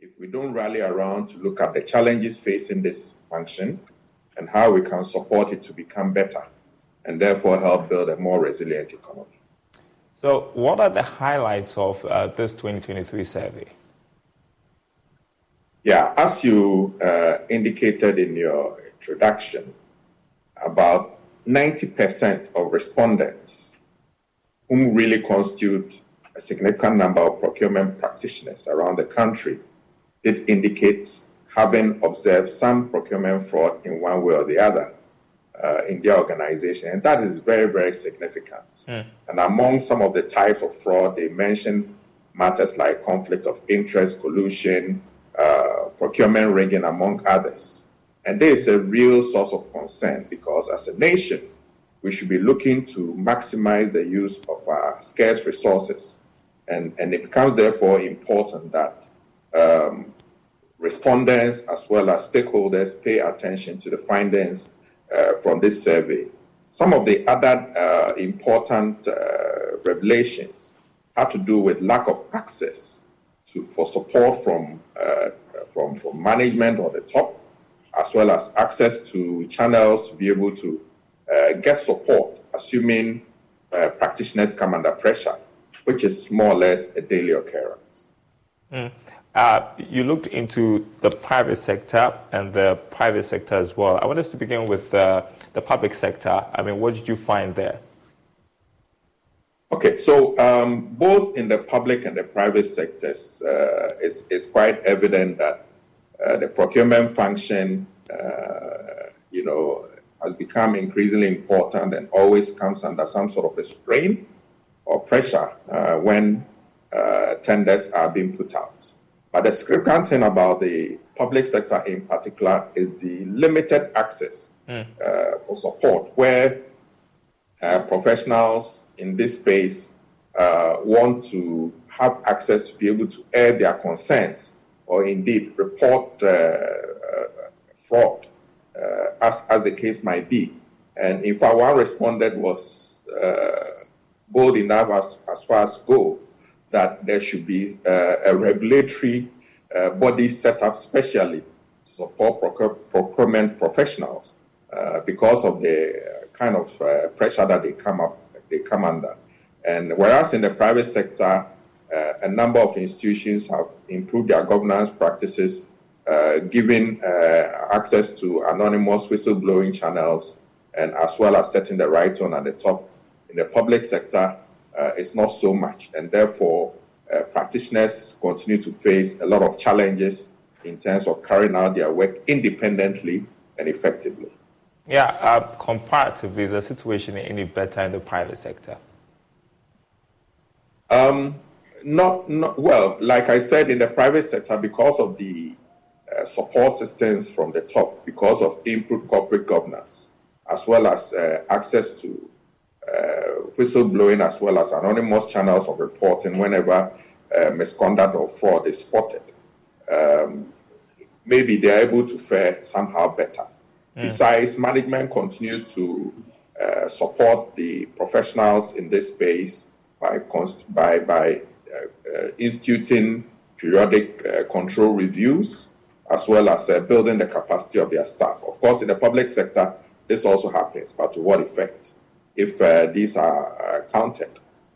If we don't rally around to look at the challenges facing this function and how we can support it to become better and therefore help build a more resilient economy. So, what are the highlights of uh, this 2023 survey? Yeah, as you uh, indicated in your introduction, about 90% of respondents, whom really constitute a significant number of procurement practitioners around the country, did indicate having observed some procurement fraud in one way or the other uh, in their organization. And that is very, very significant. Mm. And among some of the types of fraud, they mentioned matters like conflict of interest, collusion, uh, procurement rigging, among others. And this is a real source of concern because as a nation, we should be looking to maximize the use of our scarce resources. And, and it becomes therefore important that um, respondents as well as stakeholders pay attention to the findings uh, from this survey. Some of the other uh, important uh, revelations have to do with lack of access to, for support from, uh, from, from management or the top, as well as access to channels to be able to uh, get support, assuming uh, practitioners come under pressure, which is more or less a daily occurrence. Mm. Uh, you looked into the private sector and the private sector as well. I want us to begin with uh, the public sector. I mean, what did you find there? Okay, so um, both in the public and the private sectors, uh, it's, it's, quite evident that uh, the procurement function, uh, you know, has become increasingly important and always comes under some sort of a strain or pressure uh, when tenders are being put out. But the significant thing about the public sector in particular is the limited access mm. uh, for support, where uh, professionals in this space uh, want to have access to be able to air their concerns or indeed report uh, uh, fraud, uh, as, as the case might be. And in fact, one respondent was bold enough as, as far as go that there should be uh, a regulatory uh, body set up specially to support procure- procurement professionals uh, because of the kind of uh, pressure that they come up they come under. And whereas in the private sector, uh, a number of institutions have improved their governance practices, uh, giving access to anonymous whistleblowing channels, and as well as setting the right tone at the top. In the public sector, uh, it's not so much. And therefore, uh, practitioners continue to face a lot of challenges in terms of carrying out their work independently and effectively. Yeah, uh, comparatively, is the situation any better in the private sector? Um, not, not well. Like I said, in the private sector, because of the uh, support systems from the top, because of improved corporate governance, as well as uh, access to uh, whistleblowing as well as anonymous channels of reporting whenever uh, misconduct or fraud is spotted. Um, maybe they're able to fare somehow better. Mm. Besides, management continues to uh, support the professionals in this space by, by, by uh, uh, instituting periodic uh, control reviews as well as uh, building the capacity of their staff. Of course, in the public sector, this also happens, but to what effect? If uh, these are counted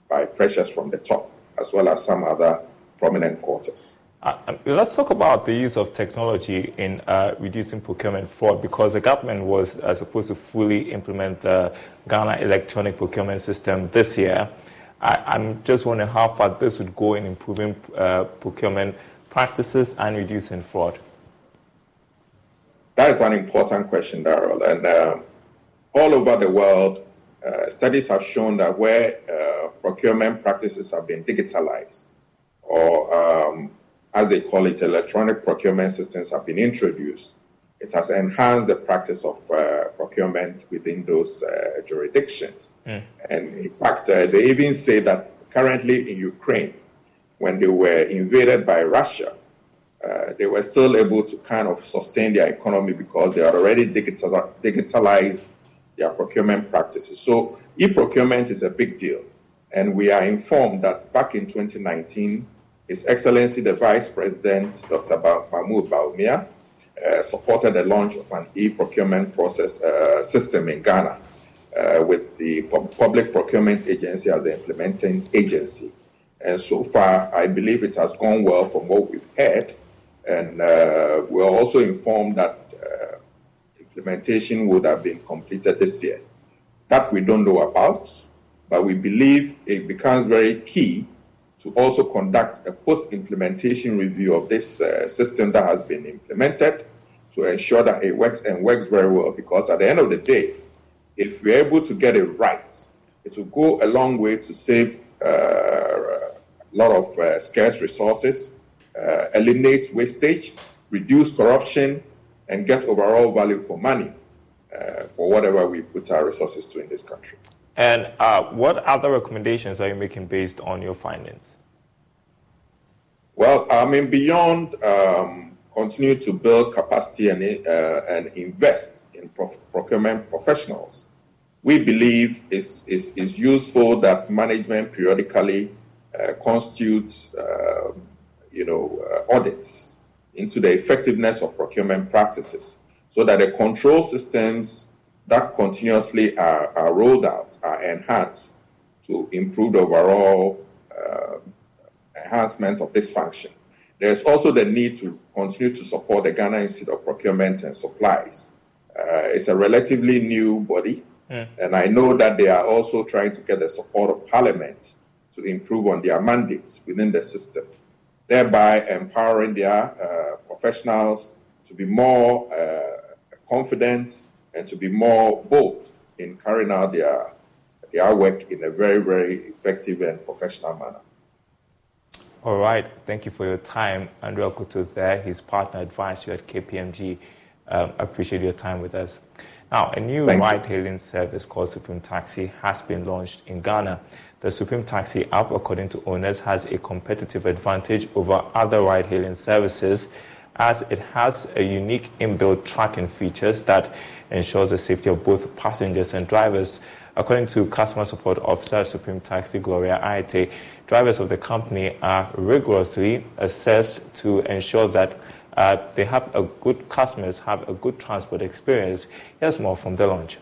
by pressures from the top, as well as some other prominent quarters. Uh, um, let's talk about the use of technology in uh, reducing procurement fraud because the government was uh, supposed to fully implement the Ghana electronic procurement system this year. I, am just wondering how far this would go in improving uh, procurement practices and reducing fraud. That is an important question, Daryl. And um, all over the world, uh, studies have shown that where uh, procurement practices have been digitalized or um, as they call it, electronic procurement systems have been introduced. It has enhanced the practice of uh, procurement within those uh, jurisdictions. Mm. And in fact, uh, they even say that currently in Ukraine, when they were invaded by Russia, uh, they were still able to kind of sustain their economy because they had already digital- digitalized their procurement practices. So e-procurement is a big deal. And we are informed that back in 2019, his Excellency the Vice President, Dr. Mahmoud Bawumia, uh, supported the launch of an e-procurement process uh, system in Ghana uh, with the Public Procurement Agency as the implementing agency. And so far, I believe it has gone well from what we've heard. And uh, we're also informed that implementation would have been completed this year. That we don't know about, but we believe it becomes very key to also conduct a post-implementation review of this uh, system that has been implemented to ensure that it works and works very well. Because at the end of the day, if we're able to get it right, it will go a long way to save uh, a lot of uh, scarce resources, uh, eliminate wastage, reduce corruption, and get overall value for money uh, for whatever we put our resources to in this country. And uh, what other recommendations are you making based on your findings? Well, I mean, beyond um, continue to build capacity and, uh, and invest in prof- procurement professionals, we believe it's, it's, it's, useful that management periodically uh, constitutes, uh, you know, uh, audits into the effectiveness of procurement practices so that the control systems that continuously are, are rolled out are enhanced to improve the overall uh, enhancement of this function. There's also the need to continue to support the Ghana Institute of Procurement and Supplies. Uh, it's a relatively new body, mm. and I know that they are also trying to get the support of Parliament to improve on their mandates within the system, thereby empowering their uh, professionals to be more uh, confident and to be more bold in carrying out their, their work in a very, very effective and professional manner. All right. Thank you for your time. Andrew Akoto there, his partner advisor at KPMG. Um, appreciate your time with us. Now, a new ride hailing service called Supreme Taxi has been launched in Ghana. The Supreme Taxi app, according to owners, has a competitive advantage over other ride hailing services as it has a unique inbuilt tracking features that ensures the safety of both passengers and drivers. According to customer support officer Supreme Taxi Gloria Aite, drivers of the company are rigorously assessed to ensure that uh, they have a good customers have a good transport experience. Here's more from the launch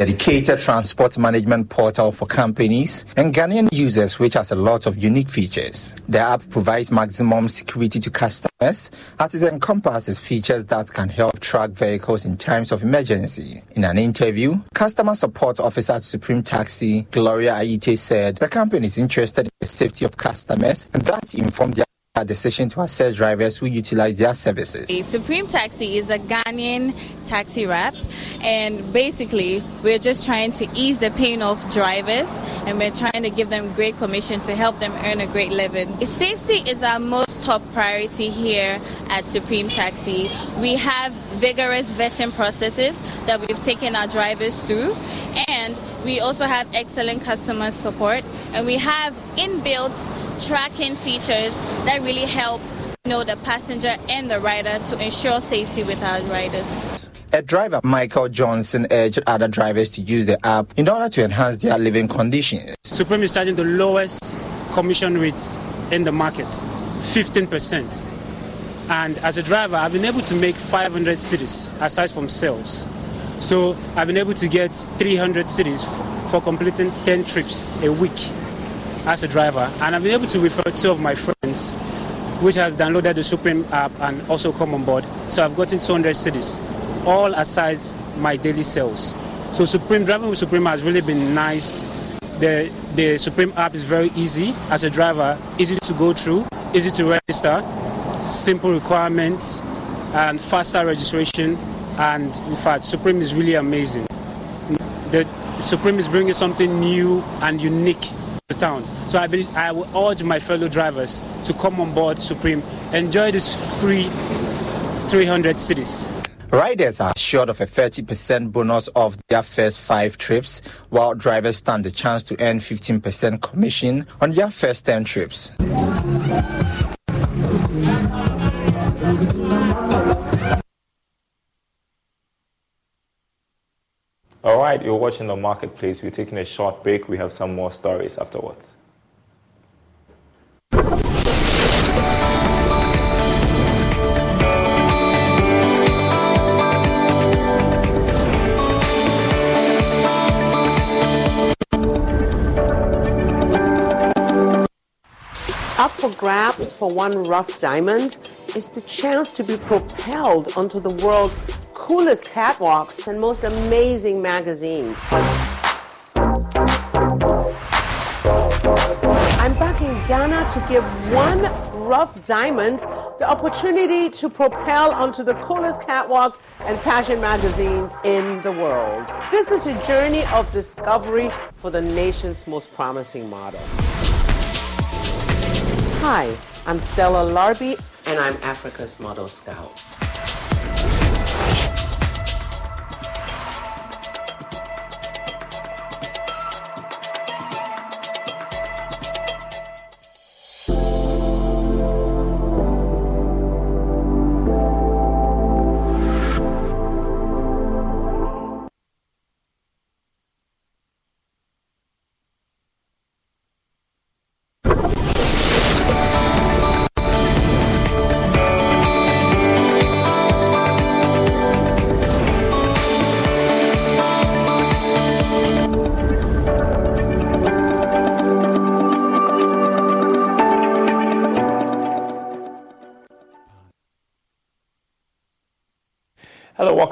dedicated transport management portal for companies and Ghanaian users, which has a lot of unique features. The app provides maximum security to customers as it encompasses features that can help track vehicles in times of emergency. In an interview, customer support officer at Supreme Taxi, Gloria Aite, said the company is interested in the safety of customers and that informed their a decision to assess drivers who utilize their services. Supreme Taxi is a Ghanaian taxi rep, and basically, we're just trying to ease the pain of drivers and we're trying to give them great commission to help them earn a great living. Safety is our most top priority here at Supreme Taxi. We have vigorous vetting processes that we've taken our drivers through, and we also have excellent customer support, and we have inbuilt tracking features that really help know the passenger and the rider to ensure safety with our riders. A driver, Michael Johnson, urged other drivers to use the app in order to enhance their living conditions. Supreme is charging the lowest commission rates in the market, 15%. And as a driver, I've been able to make 500 cedis aside from sales. So I've been able to get 300 cedis for completing 10 trips a week as a driver. And I've been able to refer two of my friends, which has downloaded the Supreme app and also come on board. So I've gotten 200 cedis, all aside my daily sales. So Supreme driving with Supreme has really been nice. The the Supreme app is very easy as a driver, easy to go through, easy to register, simple requirements, and faster registration. And in fact, Supreme is really amazing. The Supreme is bringing something new and unique to town. So I, I will urge my fellow drivers to come on board Supreme, enjoy this free 300 cedis. Riders are assured of a 30% bonus of their first five trips, while drivers stand the chance to earn 15% commission on their first 10 trips. All right, you're watching the marketplace. We're taking a short break. We have some more stories afterwards. Up for grabs for one rough diamond is the chance to be propelled onto the world's coolest catwalks and most amazing magazines. I'm back in Ghana to give one rough diamond the opportunity to propel onto the coolest catwalks and fashion magazines in the world. This is a journey of discovery for the nation's most promising model. Hi, I'm Stella Larby, and I'm Africa's Model Scout.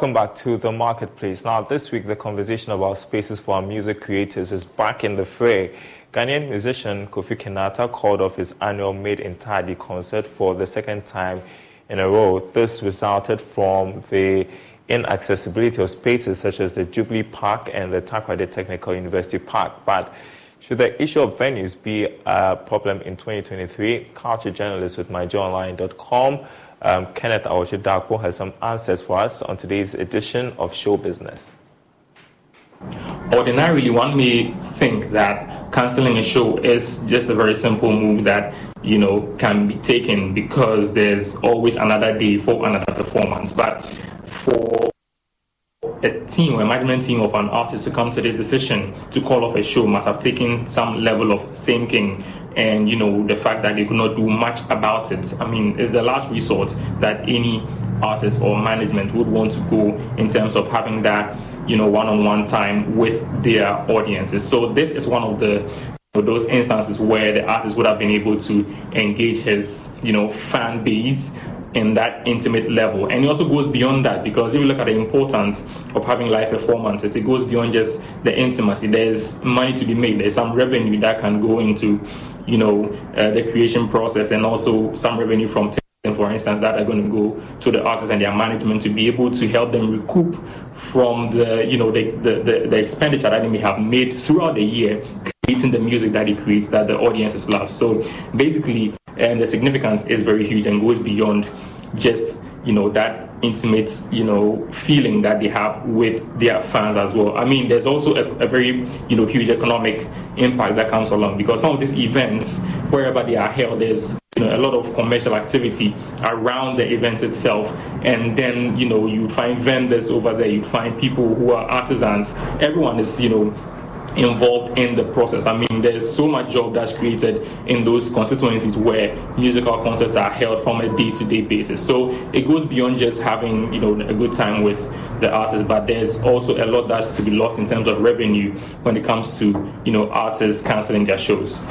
Welcome back to the marketplace. Now, this week, the conversation about spaces for our music creators is back in the fray. Ghanaian musician Kofi Kinata called off his annual Made in Tadi concert for the second time in a row. This resulted from the inaccessibility of spaces such as the Jubilee Park and the Takoradi Technical University Park. But should the issue of venues be a problem in 2023? Culture journalist with myjoyonline.com um, Kenneth Awotwe Darko has some answers for us on today's edition of Show Business. Ordinarily, one may think that canceling a show is just a very simple move that you know can be taken because there's always another day for another performance. But for a team, a management team of an artist to come to the decision to call off a show must have taken some level of thinking and you know the fact that they could not do much about it. I mean, it's the last resort that any artist or management would want to go in terms of having that you know one-on-one time with their audiences. So this is one of the those instances where the artist would have been able to engage his you know fan base in that intimate level. And it also goes beyond that because if you look at the importance of having live performances, it goes beyond just the intimacy. There's money to be made. There's some revenue that can go into, you know, uh, the creation process, and also some revenue from. Tickets for instance, that are going to go to the artists and their management to be able to help them recoup from the, you know, the, the, the, the expenditure that they may have made throughout the year creating the music that he creates that the audiences love. So basically, and the significance is very huge and goes beyond just you know that intimate you know feeling that they have with their fans as well i mean there's also a, a, very you know huge economic impact that comes along because some of these events, wherever they are held, there's you know, a lot of commercial activity around the event itself. And then, you know, you find vendors over there, you find people who are artisans. Everyone is, you know, involved in the process. I mean, there's so much job that's created in those constituencies where musical concerts are held from a day-to-day basis. So it goes beyond just having you know a good time with the artists, but there's also a lot that's to be lost in terms of revenue when it comes to you know artists canceling their shows.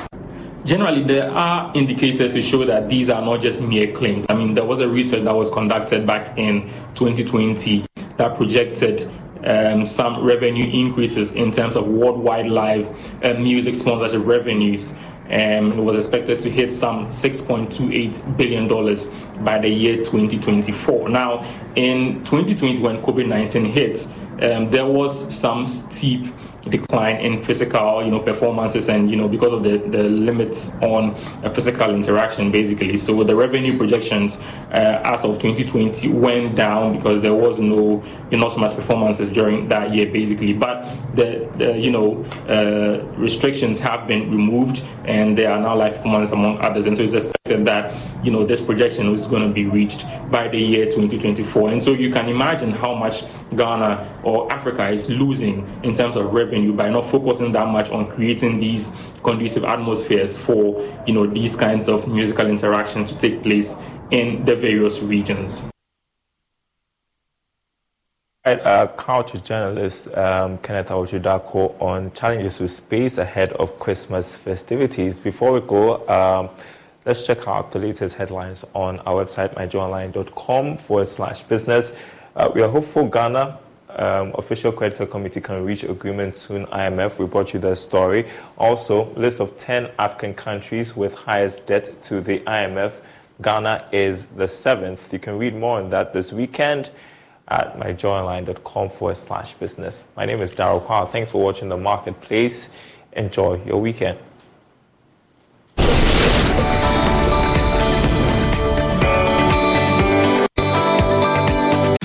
Generally, there are indicators to show that these are not just mere claims. I mean, there was a research that was conducted back in 2020 that projected um, some revenue increases in terms of worldwide live uh, music sponsorship revenues. Um, it was expected to hit some $6.28 billion by the year 2024. Now, in 2020, when COVID 19 hit, um, there was some steep decline in physical, you know, performances, and you know, because of the, the limits on uh, physical interaction, basically. So the revenue projections uh, as of 2020 went down because there was no, you know, not so much performances during that year, basically. But the, the you know, uh, restrictions have been removed, and there are now live performances among others, and so it's expected that you know this projection is going to be reached by the year 2024. And so you can imagine how much Ghana or Africa is losing in terms of revenue revenue by not focusing that much on creating these conducive atmospheres for you know these kinds of musical interaction to take place in the various regions. Right, uh, culture journalist um, Kenneth Awotwe Darko on challenges with space ahead of Christmas festivities. Before we go, um, let's check out the latest headlines on our website, myjoyonline.com forward slash business. Uh, we are hopeful Ghana um, official creditor committee can reach agreement soon. IMF, we brought you the story. Also, list of 10 African countries with highest debt to the IMF. Ghana is the seventh. You can read more on that this weekend at myjoyonline.com forward slash business. My name is Daryl Powell. Thanks for watching The Marketplace. Enjoy your weekend.